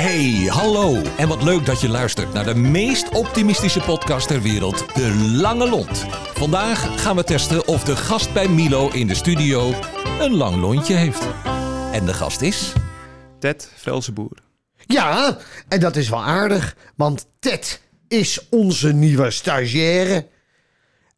Hey, hallo. En wat leuk dat je luistert naar de meest optimistische podcast ter wereld, De Lange Lont. Vandaag gaan we testen of de gast bij Milo in de studio een lang lontje heeft. En de gast is... Ted Velzenboer. Ja, en dat is wel aardig, want Ted is onze nieuwe stagiaire.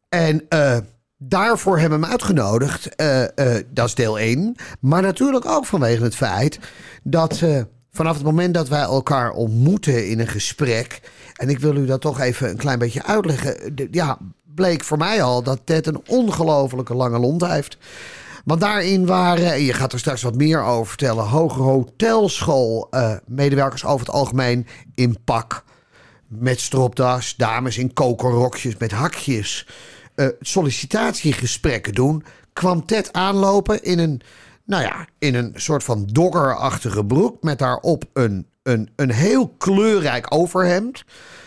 En eh, daarvoor hebben we hem uitgenodigd. Eh, eh, dat is deel 1. Maar natuurlijk ook vanwege het feit dat eh, vanaf het moment dat wij elkaar ontmoeten in een gesprek. En ik wil u dat toch even een klein beetje uitleggen. ja, bleek voor mij al dat Ted een ongelofelijke lange lont heeft. Want daarin waren, en je gaat er straks wat meer over vertellen, hoger hotelschool, eh, medewerkers over het algemeen in pak. Met stropdas, dames in kokerrokjes met hakjes. eh, sollicitatiegesprekken doen. Kwam Ted aanlopen in een, nou ja, in een soort van doggerachtige broek. Met daarop een, een, een heel kleurrijk overhemd.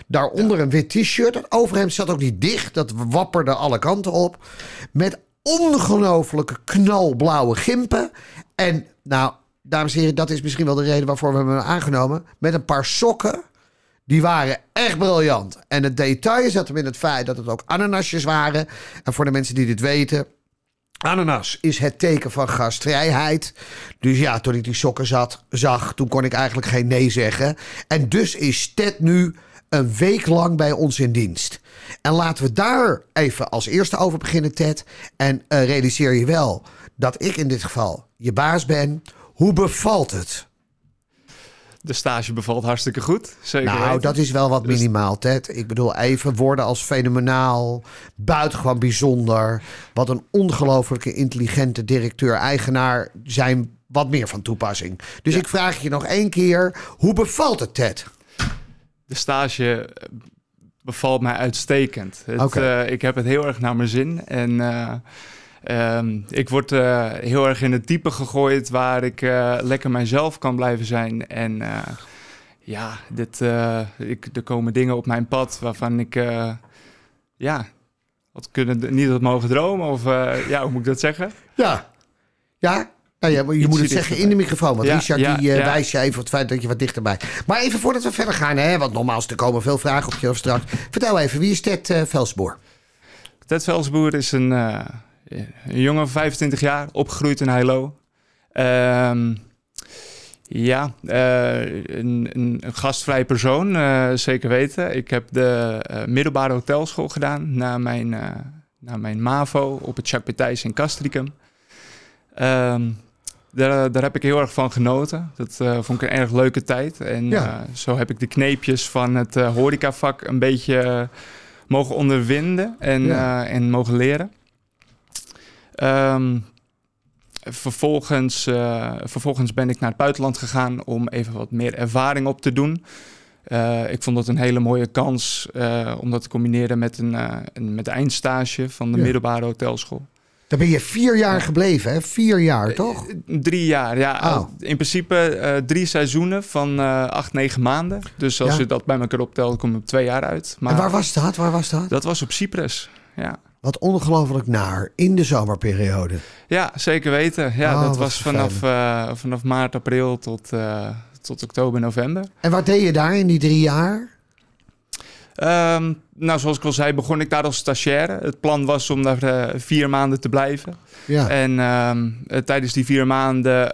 Daaronder een wit t-shirt. Dat overhemd zat ook niet dicht. Dat wapperde alle kanten op. Met ongelooflijke knalblauwe gimpen. En nou, dames en heren, dat is misschien wel de reden waarvoor we hem hebben aangenomen. Met een paar sokken. Die waren echt briljant. En het detail zat hem in het feit dat het ook ananasjes waren. En voor de mensen die dit weten. Ananas is het teken van gastvrijheid. Dus ja, toen ik die sokken zat, zag, toen kon ik eigenlijk geen nee zeggen. En dus is Ted nu een week lang bij ons in dienst. En laten we daar even als eerste over beginnen, Ted. En eh, realiseer je wel dat ik in dit geval je baas ben. Hoe bevalt het? De stage bevalt hartstikke goed. Zeker Nou, weten. dat is wel wat Dus- minimaal, Ted. Ik bedoel, even woorden als fenomenaal, buitengewoon bijzonder. Wat een ongelooflijke intelligente directeur-eigenaar zijn wat meer van toepassing. Dus ik vraag je nog één keer, hoe bevalt het, Ted? De stage bevalt mij uitstekend. Het, eh, ik heb het heel erg naar mijn zin. En eh, ehm, ik word eh, heel erg in het diepe gegooid waar ik eh, lekker mijzelf kan blijven zijn. En eh, ja, dit, ik, er komen dingen op mijn pad waarvan ik... ja, wat kunnen niet had mogen dromen. Of ja, hoe moet ik dat zeggen? Ja. Ja? Nou ja, je Iets moet het zeggen in de microfoon. Want Ja, Richard ja, die wijst je even het feit dat je wat dichterbij. Maar even voordat we verder gaan, hè, want nogmaals, er komen veel vragen op je straks. Vertel even, wie is Ted Velsboer? Ted Velsboer is een, een jongen van 25 jaar, opgegroeid in Heilo. Ehm, ja, eh, een, een, gastvrij persoon, eh, zeker weten. Ik heb de eh, middelbare hotelschool gedaan na mijn, na mijn MAVO op het Petijs in Castricum. Ehm, daar, daar heb ik heel erg van genoten. Dat vond ik een erg leuke tijd. En Ja. zo heb ik de kneepjes van het horecavak een beetje mogen ondervinden en, Ja. en mogen leren. Ehm, vervolgens, eh, vervolgens ben ik naar het buitenland gegaan om even wat meer ervaring op te doen. Eh, ik vond dat een hele mooie kans eh, om dat te combineren met een, een met de eindstage van de Ja. middelbare hotelschool. Daar ben je vier jaar gebleven, hè? Vier jaar, toch? Drie jaar, ja. Oh. In principe drie seizoenen van acht, negen maanden. Dus als Ja. je dat bij elkaar optelt, kom je op twee jaar uit. Maar en waar was dat? Waar was dat? dat was op Cyprus, ja. Wat ongelooflijk naar in de zomerperiode. Ja, zeker weten. Ja, Oh, dat was vanaf, eh, vanaf maart, april tot, eh, tot oktober, november. En wat deed je daar in die drie jaar? Ehm, nou, zoals ik al zei, begon ik daar als stagiaire. Het plan was om daar eh, vier maanden te blijven. Ja. En ehm, eh, tijdens die vier maanden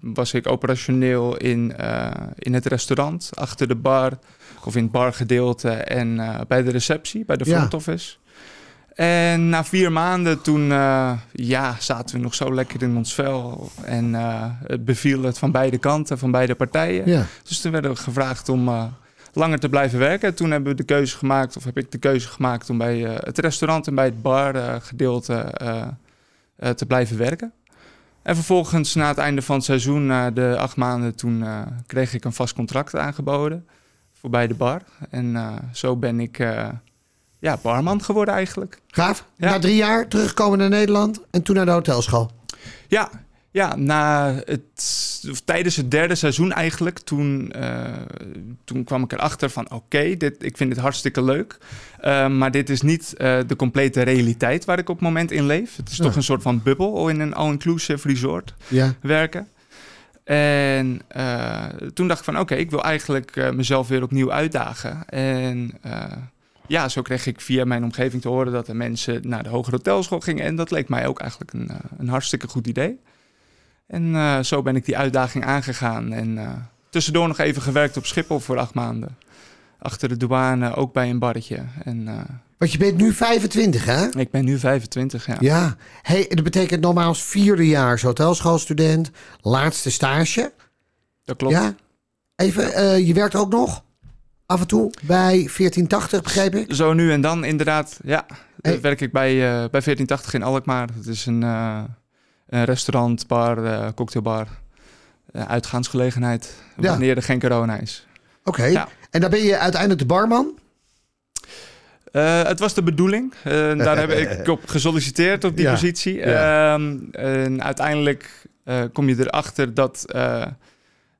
was ik operationeel in, in het restaurant, achter de bar of in het bargedeelte en bij de receptie, bij de Ja. front office. En na vier maanden toen eh, ja, zaten we nog zo lekker in ons vel en eh, het beviel het van beide kanten, van beide partijen. ja. Dus toen werden we gevraagd om eh, langer te blijven werken. En toen hebben we de keuze gemaakt, of heb ik de keuze gemaakt om bij het restaurant en bij het bargedeelte te blijven werken. En vervolgens, na het einde van het seizoen, na de acht maanden, toen kreeg ik een vast contract aangeboden voor bij de bar. En zo ben ik ja, barman geworden eigenlijk. Gaaf. Ja. Na drie jaar terugkomen naar Nederland en toen naar de hotelschool. Ja, ja na het, of tijdens het derde seizoen eigenlijk, toen, eh, toen kwam ik erachter van oké, dit ik vind dit hartstikke leuk. Eh, maar dit is niet eh, de complete realiteit waar ik op het moment in leef. Het is Ja. toch een soort van bubbel in een all-inclusive resort Ja. werken. En toen dacht ik van oké, ik wil eigenlijk mezelf weer opnieuw uitdagen. En ja, zo kreeg ik via mijn omgeving te horen dat er mensen naar de hogere hotelschool gingen. En dat leek mij ook eigenlijk een, eh, een hartstikke goed idee. En eh, zo ben ik die uitdaging aangegaan. En eh, tussendoor nog even gewerkt op Schiphol voor acht maanden. Achter de douane, ook bij een barretje. En eh, Want je bent nu 25, hè? ik ben nu 25, ja. Ja. Hey, dat betekent nogmaals vierdejaars hotelschoolstudent, laatste stage. Dat klopt. Ja. Even, je werkt ook nog af en toe bij 1480, begreep ik? Zo nu en dan, inderdaad. Ja, Hey. Werk ik bij, eh, bij 1480 in Alkmaar. Het is een, eh, een restaurant, bar, eh, cocktailbar. uitgaansgelegenheid, Ja. wanneer er geen corona is. Oké. Ja. En dan ben je uiteindelijk de barman? Het was de bedoeling. Daar heb ik op gesolliciteerd op die Ja. positie. Ehm, en uiteindelijk kom je erachter dat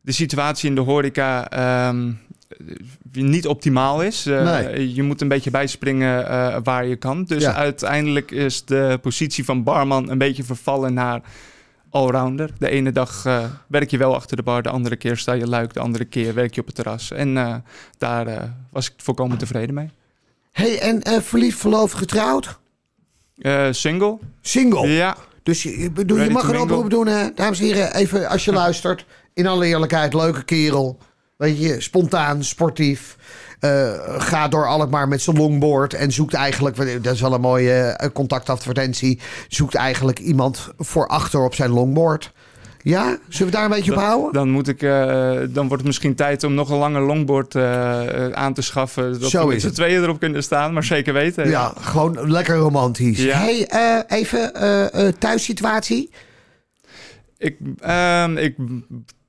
de situatie in de horeca ehm, niet optimaal is. Eh, Nee. Je moet een beetje bijspringen eh, waar je kan. Dus Ja. uiteindelijk is de positie van barman een beetje vervallen naar allrounder. De ene dag eh, werk je wel achter de bar, de andere keer sta je luik, de andere keer werk je op het terras. En eh, daar eh, was ik volkomen tevreden mee. hey, en eh, verliefd, verloofd, getrouwd? Eh, single? Single. Ja. Dus je, bedoel, je mag een oproep doen, hè? dames en heren. Even als je luistert. In alle eerlijkheid, leuke kerel. Weet je, spontaan, sportief. Eh, gaat door Alkmaar met zijn longboard. En zoekt eigenlijk, dat is wel een mooie eh, contactadvertentie. Zoekt eigenlijk iemand voor achter op zijn longboard. Ja, zullen we daar een beetje op houden? Dan, moet ik, eh, dan wordt het misschien tijd om nog een langer longboard aan te schaffen. Dat Zo we met tweeën erop kunnen staan, maar zeker weten. Ja, gewoon lekker romantisch. Ja. hey, even thuissituatie. Ik, ehm, ik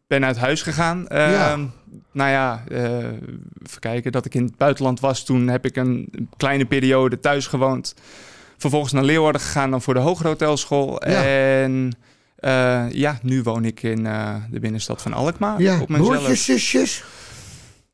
ben uit huis gegaan. Ehm, Ja. Nou ja, even kijken. Dat ik in het buitenland was, toen heb ik een kleine periode thuis gewoond. Vervolgens naar Leeuwarden gegaan dan voor de hogere hotelschool. Ja. En eh, ja, nu woon ik in eh, de binnenstad van Alkmaar. Ja, op broertjes, zusjes.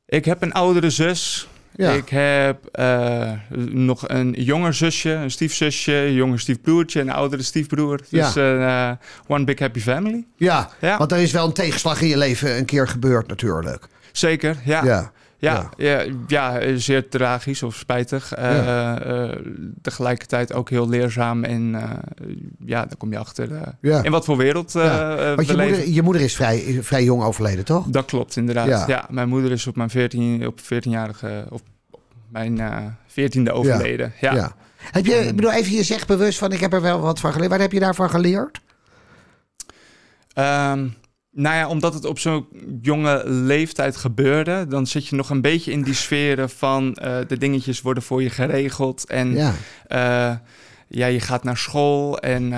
Ik heb een oudere zus. Ja. Ik heb eh, nog een jonger zusje, een stiefzusje, een jonger stiefbroertje en een oudere stiefbroer. Dus eh, one big happy family. Ja, Ja. want er is wel een tegenslag in je leven een keer gebeurd natuurlijk. Zeker, ja. Ja, Ja. ja. ja, zeer tragisch of spijtig. Eh, Ja. eh, tegelijkertijd ook heel leerzaam en eh, ja, daar kom je achter eh, ja. in wat voor wereld eh Ja. eh, Want je moeder, je moeder is vrij, vrij jong overleden, toch? Dat klopt, inderdaad. Ja. Ja. mijn moeder is op mijn 14, op 14-jarige, op mijn eh 14e overleden. Ja. Heb je, ik bedoel, even je zegt bewust van, ik heb er wel wat van geleerd. Waar heb je daarvan geleerd? Ehm, nou ja, omdat het op zo'n jonge leeftijd gebeurde, dan zit je nog een beetje in die sferen van eh, de dingetjes worden voor je geregeld en Ja, eh, ja, je gaat naar school en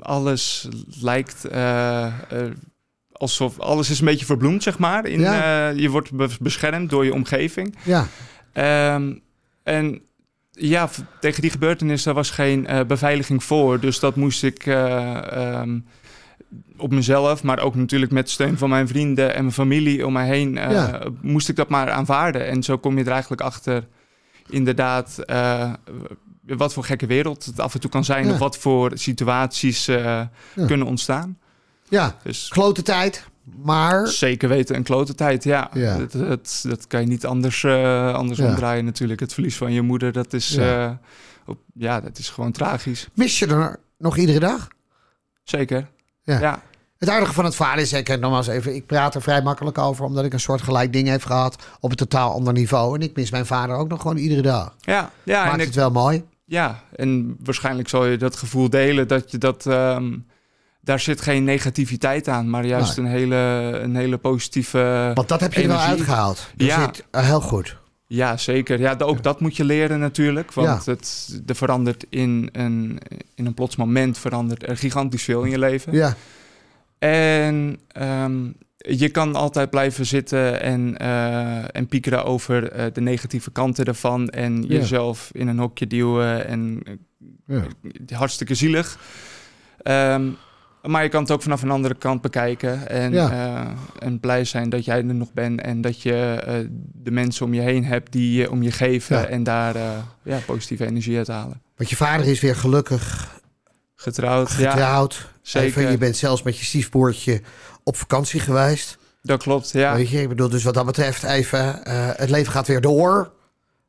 alles lijkt alsof alles is een beetje verbloemd, zeg maar. In, Ja. je wordt be- beschermd door je omgeving. ja, Ehm, en ja, tegen die gebeurtenis daar was geen eh, beveiliging voor. Dus dat moest ik eh, ehm, op mezelf, maar ook natuurlijk met steun van mijn vrienden en mijn familie om mij heen, eh, Ja. moest ik dat maar aanvaarden. En zo kom je er eigenlijk achter, inderdaad, wat voor gekke wereld het af en toe kan zijn, Ja. of wat voor situaties Ja. kunnen ontstaan. ja. Dus Klote tijd, maar... Zeker weten, een klote tijd, ja. Ja. Dat, dat, dat kan je niet anders, eh anders Ja. omdraaien natuurlijk. Het verlies van je moeder, dat is, Ja. op, ja, dat is gewoon tragisch. Mis je er nog iedere dag? Zeker. Ja. Ja. Het aardige van het verhaal is, ik, nogmaals even, ik praat er vrij makkelijk over, omdat ik een soort gelijk ding heb gehad op een totaal ander niveau. En ik mis mijn vader ook nog gewoon iedere dag. Ja, ja, Maakt en, ik, het wel mooi. ja, en waarschijnlijk zal je dat gevoel delen dat je dat... ehm, daar zit geen negativiteit aan, maar juist een, hele, een hele positieve... Want dat heb je er wel energie. uitgehaald. Dus Ja. zit, eh, heel goed. Ja, zeker. Ja, ook dat moet je leren natuurlijk. Want Ja. het er verandert in een, in een plots moment verandert er gigantisch veel in je leven. Ja, En ehm, je kan altijd blijven zitten en, eh, en piekeren over eh, de negatieve kanten ervan. En Ja. jezelf in een hokje duwen en ja. hartstikke zielig. Ehm, maar je kan het ook vanaf een andere kant bekijken. En, Ja. eh, en blij zijn dat jij er nog bent. En dat je eh, de mensen om je heen hebt die je om je geven. Ja. En daar eh, ja, positieve energie uit halen. Want je vader is weer gelukkig Getrouwd. Ja, getrouwd. zeker. Even, je bent zelfs met je stiefbroertje op vakantie geweest. Dat klopt, ja. Weet je, ik bedoel, dus wat dat betreft even, het leven gaat weer door,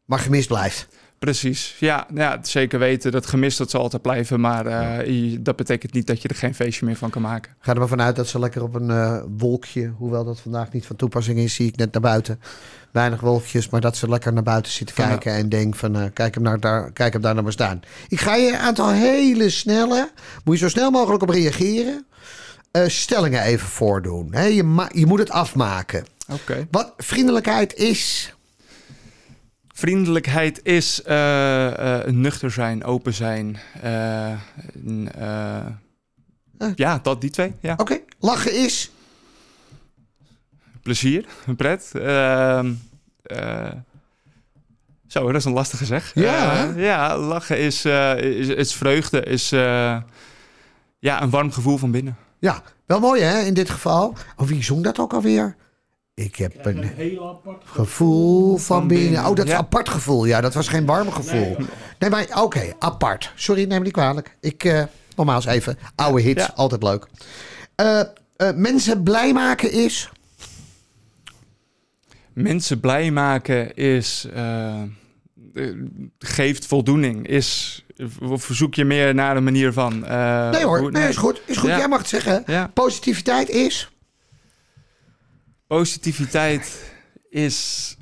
maar gemist blijft. Precies. Ja, ja, zeker weten. Dat gemist dat zal altijd blijven. Maar eh, dat betekent niet dat je er geen feestje meer van kan maken. Ga er maar vanuit dat ze lekker op een eh, wolkje, hoewel dat vandaag niet van toepassing is, zie ik net naar buiten. Weinig wolkjes, maar dat ze lekker naar buiten zitten Ja. kijken en denken van, eh, kijk, hem naar daar, kijk hem daar nou maar staan. Ik ga je een aantal hele snelle, moet je zo snel mogelijk op reageren, stellingen even voordoen. Je, je moet het afmaken. Oké. Wat vriendelijkheid is, Vriendelijkheid is eh, eh, nuchter zijn, open zijn. eh. Ja, dat, die twee. Ja. oké, lachen is, Plezier, pret. Ehm, eh, zo, dat is een lastige zeg. Ja, ja, lachen is, is, is vreugde, is ja, een warm gevoel van binnen. ja, wel mooi hè, in dit geval. Oh, wie zong dat ook alweer? Ik heb een... heel apart. Gevoel van Van binnen. binnen, Oh, dat is een apart gevoel. Ja, dat was geen warm gevoel. Nee, maar oké, apart. Sorry, neem me niet kwalijk. Ik, eh nogmaals even, oude hits, Ja. altijd leuk. Eh, eh, mensen blij maken is... Mensen blij maken is. geeft voldoening. Is. Of zoek je meer naar een manier van. eh, nee hoor, hoe- nee, is goed. Is goed, Ja. jij mag het zeggen. Ja. Positiviteit is... Positiviteit is.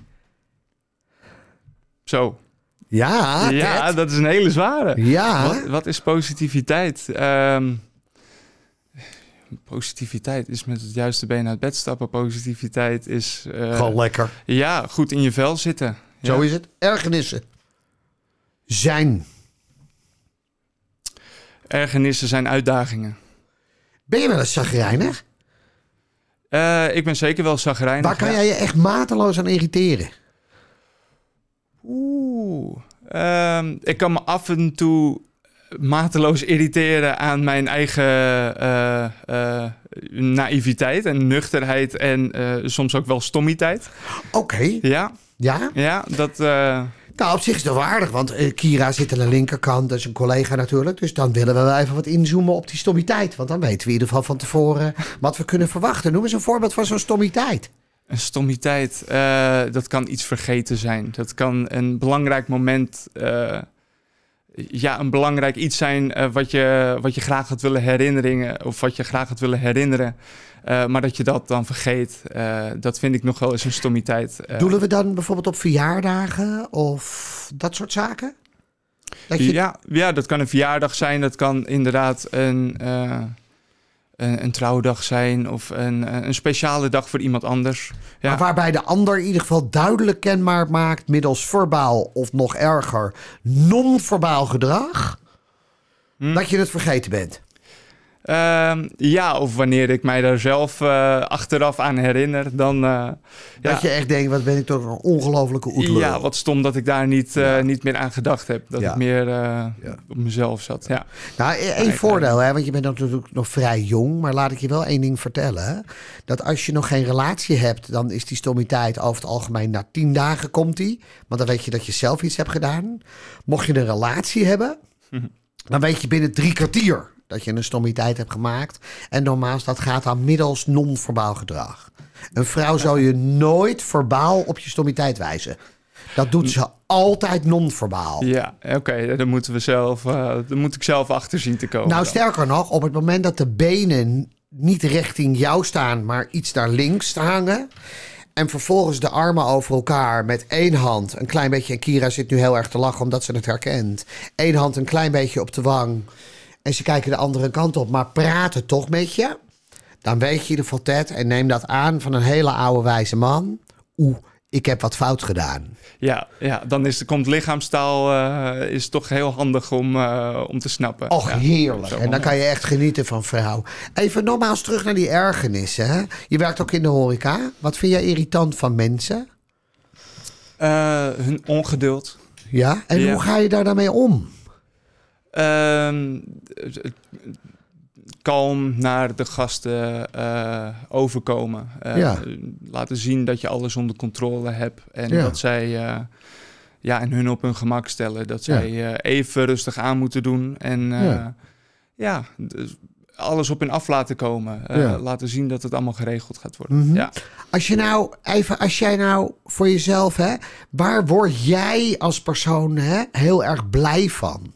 Zo. Ja, ja, Ted. dat is een hele zware. Ja. Wat, wat is positiviteit? Ehm, positiviteit is met het juiste been uit bed stappen. Positiviteit is. eh, Gewoon lekker. ja, goed in je vel zitten. Zo Ja. is het. Ergernissen. Zijn. Ergernissen zijn uitdagingen. Ben je wel eens zagrijnig? Eh, ik ben zeker wel zagrijnig. Waar kan jij je echt mateloos aan irriteren? Oeh. Ehm, ik kan me af en toe mateloos irriteren aan mijn eigen eh, eh, naïviteit en nuchterheid en soms ook wel stommiteit. Oké, Ja, ja. ja, dat... Nou, op zich is het wel aardig, want eh, Kira zit aan de linkerkant, dat is een collega natuurlijk. Dus dan willen we wel even wat inzoomen op die stommiteit. Want dan weten we in ieder geval van tevoren wat we kunnen verwachten. Noem eens een voorbeeld van zo'n stommiteit. Een stommiteit, eh, dat kan iets vergeten zijn. Dat kan een belangrijk moment, eh, ja, een belangrijk iets zijn eh, wat, je, wat je graag had willen herinneren of wat je graag had willen herinneren. eh, maar dat je dat dan vergeet, eh, dat vind ik nog wel eens een stommiteit. Doelen we dan bijvoorbeeld op verjaardagen of dat soort zaken? Dat je, ja, ja, dat kan een verjaardag zijn, dat kan inderdaad een, een, een trouwdag zijn of een, een speciale dag voor iemand anders. Ja. maar waarbij de ander in ieder geval duidelijk kenbaar maakt middels verbaal of nog erger non-verbaal gedrag. Hm. Dat je het vergeten bent. Ehm, ja, of wanneer ik mij daar zelf eh, achteraf aan herinner, dan... eh, ja, Dat je echt denkt, wat ben ik toch een ongelofelijke oetlul. ja, wat stom dat ik daar niet, eh, Ja. niet meer aan gedacht heb. Dat Ja. ik meer op mezelf zat. Ja. Nou, e- één voordeel, hè, want je bent natuurlijk nog vrij jong. Maar laat ik je wel één ding vertellen. Dat als je nog geen relatie hebt, dan is die stommiteit over het algemeen na tien dagen komt die. Want dan weet je dat je zelf iets hebt gedaan. Mocht je een relatie hebben, dan weet je binnen drie kwartier dat je een stommiteit hebt gemaakt. En normaal dat gaat dan middels non-verbaal gedrag. Een vrouw zou je nooit verbaal op je stommiteit wijzen. Dat doet ze altijd non-verbaal. Ja, oké, dan moeten we zelf, eh dan moet ik zelf achter zien te komen. Nou, dan. sterker nog, op het moment dat de benen niet richting jou staan, maar iets naar links hangen. En vervolgens de armen over elkaar met één hand. Een klein beetje. En Kira zit nu heel erg te lachen omdat ze het herkent. Eén hand een klein beetje op de wang. En ze kijken de andere kant op, maar praten toch met je. Dan weet je geval, Ted, en neem dat aan van een hele oude wijze man. Oeh, ik heb wat fout gedaan. Ja, ja, dan is, komt lichaamstaal eh, is toch heel handig om, eh, om te snappen. Och, ja. heerlijk. En dan kan je echt genieten van vrouw. Even nogmaals terug naar die ergernissen. Hè? Je werkt ook in de horeca. Wat vind jij irritant van mensen? Eh, hun ongeduld. Ja? En Ja. hoe ga je daar dan mee om? Ehm, kalm naar de gasten eh, overkomen. Ja. Laten zien dat je alles onder controle hebt. En Ja. dat zij eh, ja, en hun op hun gemak stellen. Dat zij even rustig aan moeten doen. En Ja. dus alles op en af laten komen. Laten zien dat het allemaal geregeld gaat worden. Mhm. Ja. Als je nou even, als jij nou voor jezelf, hè, waar word jij als persoon hè, heel erg blij van?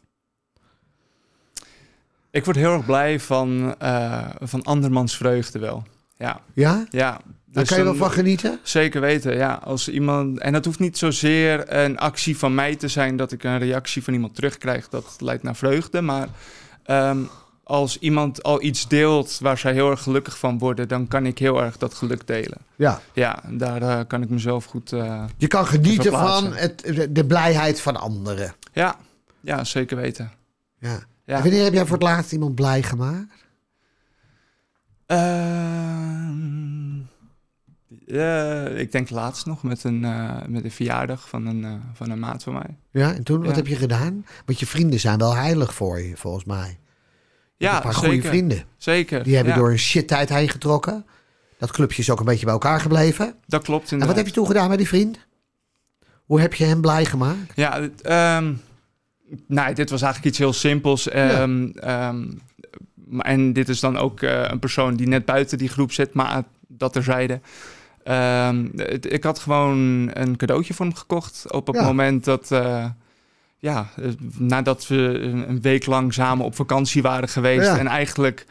Ik word heel erg blij van, eh, van andermans vreugde wel. Ja, Ja? ja. Daar Dus kan je wel van genieten? Zeker weten, ja. Als iemand, en dat hoeft niet zozeer een actie van mij te zijn dat ik een reactie van iemand terugkrijg. Dat leidt naar vreugde. Maar ehm, als iemand al iets deelt waar zij heel erg gelukkig van worden, dan kan ik heel erg dat geluk delen. Ja. Ja, daar eh, kan ik mezelf goed. eh, Je kan genieten van het, de blijheid van anderen. ja, ja, zeker weten. Ja. Ja. En wanneer heb jij voor het laatst iemand blij gemaakt? Ehm, eh, ik denk laatst nog met een, eh, met een verjaardag van een, eh, van een maat van mij. Ja, en toen, wat heb je gedaan? Want je vrienden zijn wel heilig voor je, volgens mij. Je Ja, een paar zeker. goede vrienden. Zeker. Die hebben ja, door een shit tijd heen getrokken. Dat clubje is ook een beetje bij elkaar gebleven. Dat klopt En wat heb je toen gedaan met die vriend? Hoe heb je hem blij gemaakt? Ja, het, nou, dit was eigenlijk iets heel simpels. Ehm, ehm, en dit is dan ook eh, een persoon die net buiten die groep zit, maar dat terzijde. Het- ik had gewoon een cadeautje voor hem gekocht op het Ja. moment dat... eh, ja, eh, nadat we een week lang samen op vakantie waren geweest en eigenlijk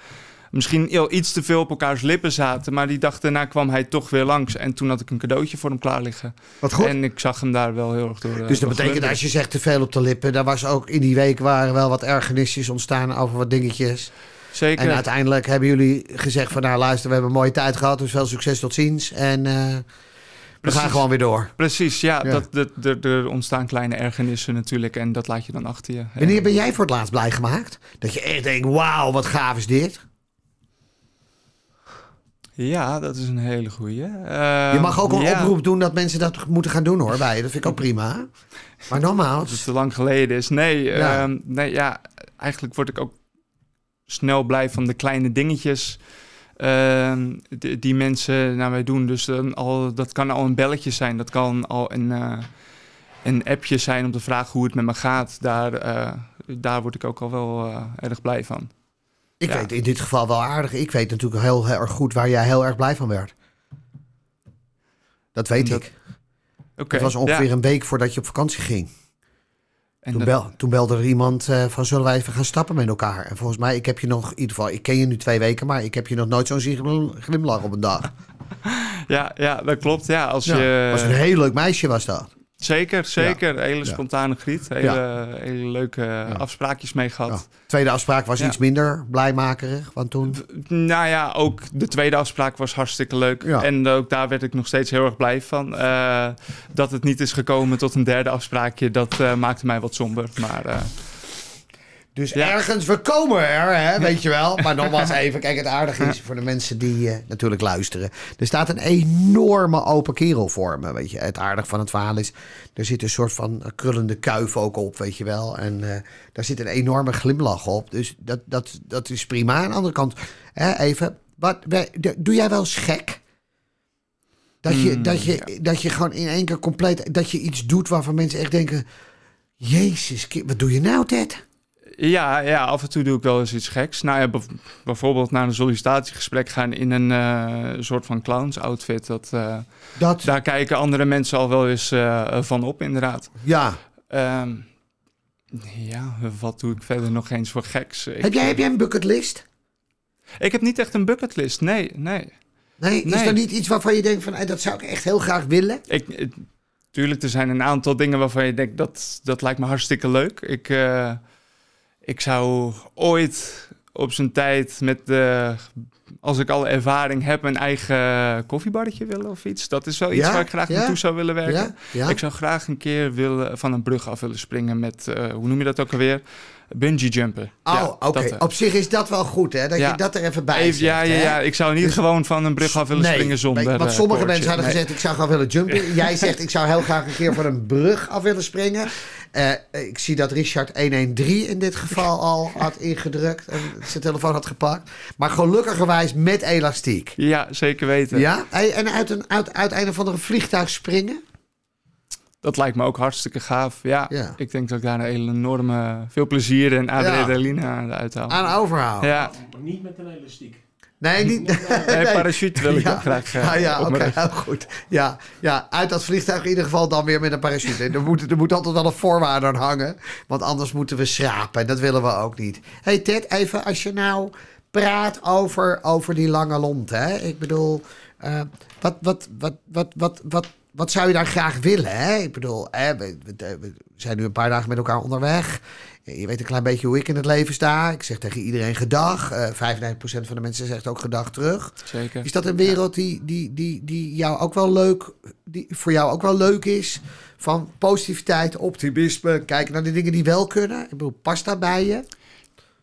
misschien heel iets te veel op elkaars lippen zaten, maar die dag daarna kwam hij toch weer langs en toen had ik een cadeautje voor hem klaar liggen. Wat goed. En ik zag hem daar wel heel erg door. eh, dus dat door betekent als je zegt te veel op de lippen. Daar was ook in die week waren wel wat ergernisjes ontstaan over wat dingetjes. Zeker. En uiteindelijk hebben jullie gezegd van nou luister, we hebben een mooie tijd gehad. Dus veel succes tot ziens. En eh, we Precies. gaan gewoon weer door. Precies, ja. Ja. Dat, dat, er, er ontstaan kleine ergernissen natuurlijk en dat laat je dan achter je. Wanneer ben jij voor het laatst blij gemaakt? Dat je echt denkt, wauw, wat gaaf is dit. Ja, dat is een hele goeie. Je mag ook een ja, oproep doen dat mensen dat moeten gaan doen hoor, bij je. Dat vind ik ook prima. Maar Als het nogmaals, te lang geleden is. Nee, Ja. ehm, nee, ja, eigenlijk word ik ook snel blij van de kleine dingetjes ehm, die, die mensen naar mij doen. Dus al, dat kan al een belletje zijn, dat kan al een, eh, een appje zijn om te vragen hoe het met me gaat. Daar, eh, daar word ik ook al wel eh, erg blij van. Ik ja. weet in dit geval wel aardig. Ik weet natuurlijk heel, heel erg goed waar jij heel erg blij van werd. Dat weet Dat- ik. Het was ongeveer ja. een week voordat je op vakantie ging. En Toen, bel, toen belde er iemand eh, van zullen wij even gaan stappen met elkaar. En volgens mij, ik heb je nog, in ieder geval, ik ken je nu twee weken, maar ik heb je nog nooit zo'n zien glimlach op een dag. Ja, ja, dat klopt. Ja, als Ja, je... was een heel leuk meisje was dat. Zeker, zeker. Hele spontane griet. Hele, hele leuke afspraakjes mee gehad. Tweede afspraak was iets minder blijmakerig, want toen... Nou ja, ook de tweede afspraak was hartstikke leuk. En ook daar werd ik nog steeds heel erg blij van. Eh, dat het niet is gekomen tot een derde afspraakje, dat eh, maakte mij wat somber. Maar eh, Dus Ja. ergens, we komen er, hè, weet je wel. Maar nogmaals even, kijk, het aardige is voor de mensen die eh, natuurlijk luisteren. Er staat een enorme open kerel voor me, weet je. Het aardige van het verhaal is, er zit een soort van krullende kuif ook op, weet je wel. En eh, daar zit een enorme glimlach op. Dus dat, dat, dat is prima. Aan de andere kant, hè, even, wat, doe jij wel eens gek? Dat je, Mm, dat, je, dat je gewoon in één keer compleet, dat je iets doet waarvan mensen echt denken... Jezus, wat doe je nou, Ted? Ja, ja, af en toe doe ik wel eens iets geks. Nou ja, bijv- bijvoorbeeld naar een sollicitatiegesprek gaan in een eh, soort van clowns outfit. Dat, eh, Dat, daar kijken andere mensen al wel eens eh, van op, inderdaad. ja. Ehm, ja, wat doe ik verder nog eens voor geks? Ik, Heb jij, heb jij een bucketlist? ik heb niet echt een bucketlist, nee, nee. Nee, is Nee. er niet iets waarvan je denkt van dat zou ik echt heel graag willen? Ik, tuurlijk, er zijn een aantal dingen waarvan je denkt dat dat lijkt me hartstikke leuk. Ik, ik zou ooit op zijn tijd met de, als ik alle ervaring heb, een eigen koffiebarretje willen of iets. Dat is wel iets Ja, waar ik graag ja. naartoe zou willen werken. Ja? Ik zou graag een keer willen, van een brug af willen springen met, eh, hoe noem je dat ook alweer? Bungee jumpen. Oh, Ja, oké. eh. Op zich is dat wel goed, hè? Dat je dat er even bij Even, ja, ja, ja, ik zou niet Dus- gewoon van een brug af willen Nee, springen zonder. want eh, sommige koordje. mensen hadden Nee. gezegd, ik zou graag willen jumpen. Jij zegt, ik zou heel graag een keer van een brug af willen springen. Eh, ik zie dat Richard 113 in dit geval al had ingedrukt en zijn telefoon had gepakt. Maar gelukkigerwijs met elastiek. Ja, zeker weten. Ja? En uit een, uit, uit een of andere vliegtuig springen? dat lijkt me ook hartstikke gaaf. Ja, Ja. ik denk dat ik daar een enorme veel plezier en adrenaline aan uithaal. Aan overhouden. Ja, Maar niet met een elastiek. Nee, niet. nee, parachute wil ik ja. ook graag eh, Ja, ja oké, heel goed. Ja, ja, uit dat vliegtuig in ieder geval dan weer met een parachute. Er moet, er moet altijd wel een voorwaarde aan hangen, want anders moeten we schrapen. En dat willen we ook niet. hey Ted, even als je nou praat over, over die lange lont. Hè? Ik bedoel, eh, wat, wat, wat, wat, wat, wat, wat zou je daar graag willen? Hè? Ik bedoel, hè, we, we- we zijn nu een paar dagen met elkaar onderweg. Je weet een klein beetje hoe ik in het leven sta. Ik zeg tegen iedereen gedag. Eh 95% van de mensen zegt ook gedag terug. Zeker. Is dat een wereld die, die, die, die jou ook wel leuk, die voor jou ook wel leuk is? Van positiviteit, optimisme, kijken naar de dingen die wel kunnen. Ik bedoel, past dat bij je?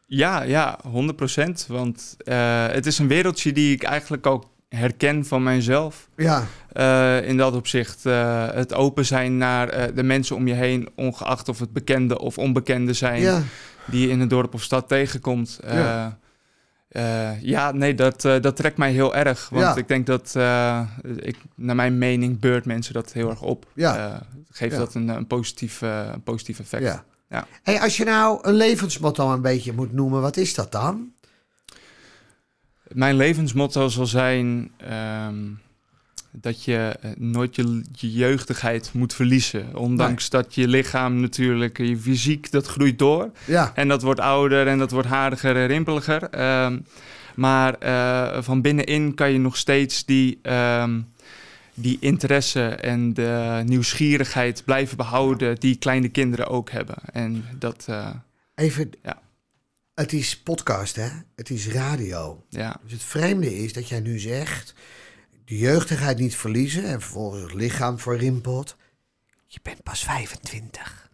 Ja, ja, 100%. Want eh, het is een wereldje die ik eigenlijk ook herken van mijzelf. Ja, Eh, in dat opzicht eh, het open zijn naar eh, de mensen om je heen, ongeacht of het bekende of onbekende zijn, ja, die je in het dorp of stad tegenkomt. Ja. ja, nee, dat, dat trekt mij heel erg. Want Ja. ik denk dat, ik, naar mijn mening, beurt mensen dat heel erg op. Ja. Geeft dat een, een, positief, een positief effect. ja. Ja. Hey, als je nou een levensmotto een beetje moet noemen, wat is dat dan? Mijn levensmotto zal zijn ehm, dat je eh, nooit je, je jeugdigheid moet verliezen. Ondanks dat je lichaam natuurlijk, je fysiek, dat groeit door. Ja, En dat wordt ouder en dat wordt hardiger en rimpeliger. Ehm, maar eh, van binnenin kan je nog steeds die, ehm, die interesse en de nieuwsgierigheid blijven behouden die kleine kinderen ook hebben. En dat, eh, even. Ja. Het is podcast, hè? Het is radio. ja, Dus het vreemde is dat jij nu zegt... de jeugdigheid niet verliezen en vervolgens het lichaam verrimpelt. Je bent pas 25.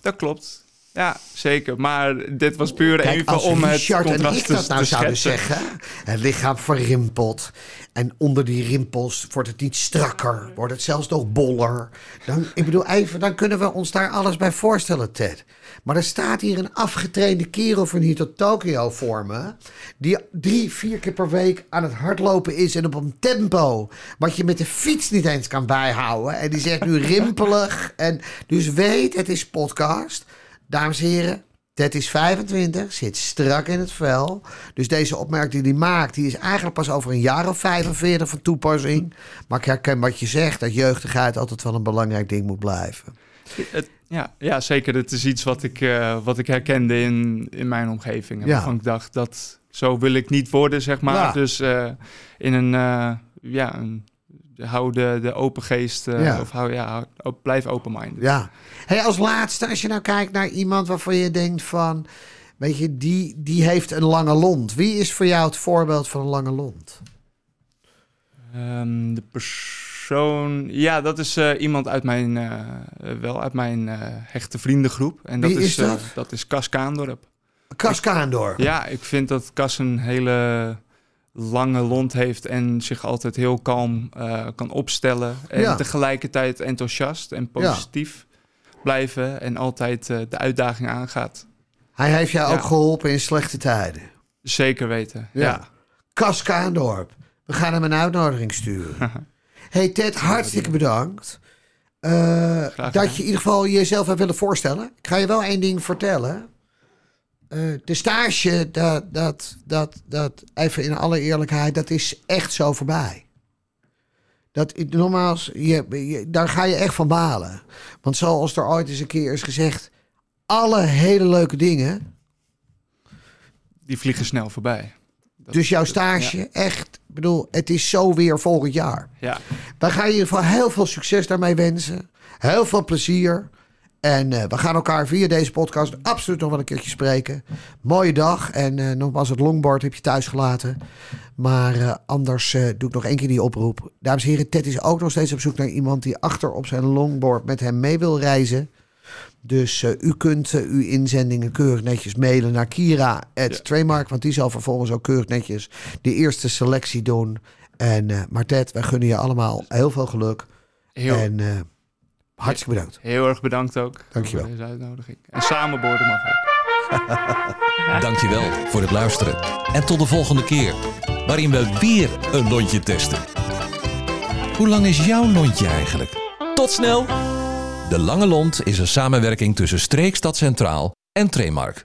dat klopt. Ja, zeker. Maar dit was puur Kijk, even als om het Richard en contrast ik dat nou zouden zeggen. Het lichaam verrimpelt. En onder die rimpels wordt het niet strakker. Wordt het zelfs nog boller. Dan, ik bedoel, even, dan kunnen we ons daar alles bij voorstellen, Ted. Maar er staat hier een afgetrainde kerel van hier tot Tokio voor me. Die drie, vier keer per week aan het hardlopen is. En op een tempo. Wat je met de fiets niet eens kan bijhouden. En die zegt nu rimpelig. En dus weet, het is podcast. Dames en heren, Ted is 25, zit strak in het vel. Dus deze opmerking die hij maakt, die is eigenlijk pas over een jaar of 45 van toepassing. Maar ik herken wat je zegt, dat jeugdigheid altijd wel een belangrijk ding moet blijven. Ja, ja, zeker. Het is iets wat ik, eh, wat ik herkende in, in mijn omgeving. En Ja. waarvan ik dacht, dat, zo wil ik niet worden, zeg maar. Ja. Dus eh, in een, eh, ja, een, hou de, de open geest, eh, Ja. of hou, ja, hou- blijf open-minded. Ja. Hey, als laatste, als je nou kijkt naar iemand waarvan je denkt van... Weet je, die, die heeft een lange lont. Wie is voor jou het voorbeeld van een lange lont? Ehm, de persoon, ja, dat is eh, iemand uit mijn, eh, wel uit mijn eh, hechte vriendengroep. En dat Wie is eh, dat? dat is Cas Kaandorp. Kas Kaandorp. Ja, ik vind dat Cas een hele lange lont heeft en zich altijd heel kalm eh, kan opstellen. En Ja. tegelijkertijd enthousiast en positief blijven en altijd eh, de uitdaging aangaat. Hij heeft jou Ja. ook geholpen in slechte tijden. Zeker weten. Ja. Ja. Kas Kaandorp. We gaan hem een uitnodiging sturen. hey Ted, hartstikke bedankt. Eh, dat je in ieder geval jezelf hebt willen voorstellen. Ik ga je wel één ding vertellen. Eh, de stage, dat, dat, dat, dat, even in alle eerlijkheid, dat is echt zo voorbij. Dat, nogmaals, je, je- daar ga je echt van balen. Want zoals er ooit eens een keer is gezegd, alle hele leuke dingen, Die vliegen snel voorbij. Dat- dus jouw stage, echt, ik bedoel, het is zo weer volgend jaar. Ja, Wij gaan je in ieder geval heel veel succes daarmee wensen. Heel veel plezier. En eh, we gaan elkaar via deze podcast absoluut nog wel een keertje spreken. Mooie dag. En eh, nogmaals, het longboard heb je thuis gelaten. Maar eh, anders doe ik nog één keer die oproep. Dames en heren, Ted is ook nog steeds op zoek naar iemand die achter op zijn longboard met hem mee wil reizen. Dus u kunt uw inzendingen keurig netjes mailen naar Kira Trademark. Want die zal vervolgens ook keurig netjes de eerste selectie doen. En, maar Ted, wij gunnen je allemaal heel veel geluk. heel, En hartstikke bedankt. heel erg bedankt ook Dankjewel. voor deze uitnodiging. En samenboorden mag ook. Dankjewel voor het luisteren. En tot de volgende keer, waarin we weer een lontje testen. Hoe lang is jouw lontje eigenlijk? Tot snel! De Lange Lont is een samenwerking tussen Streekstad Centraal en Tremark.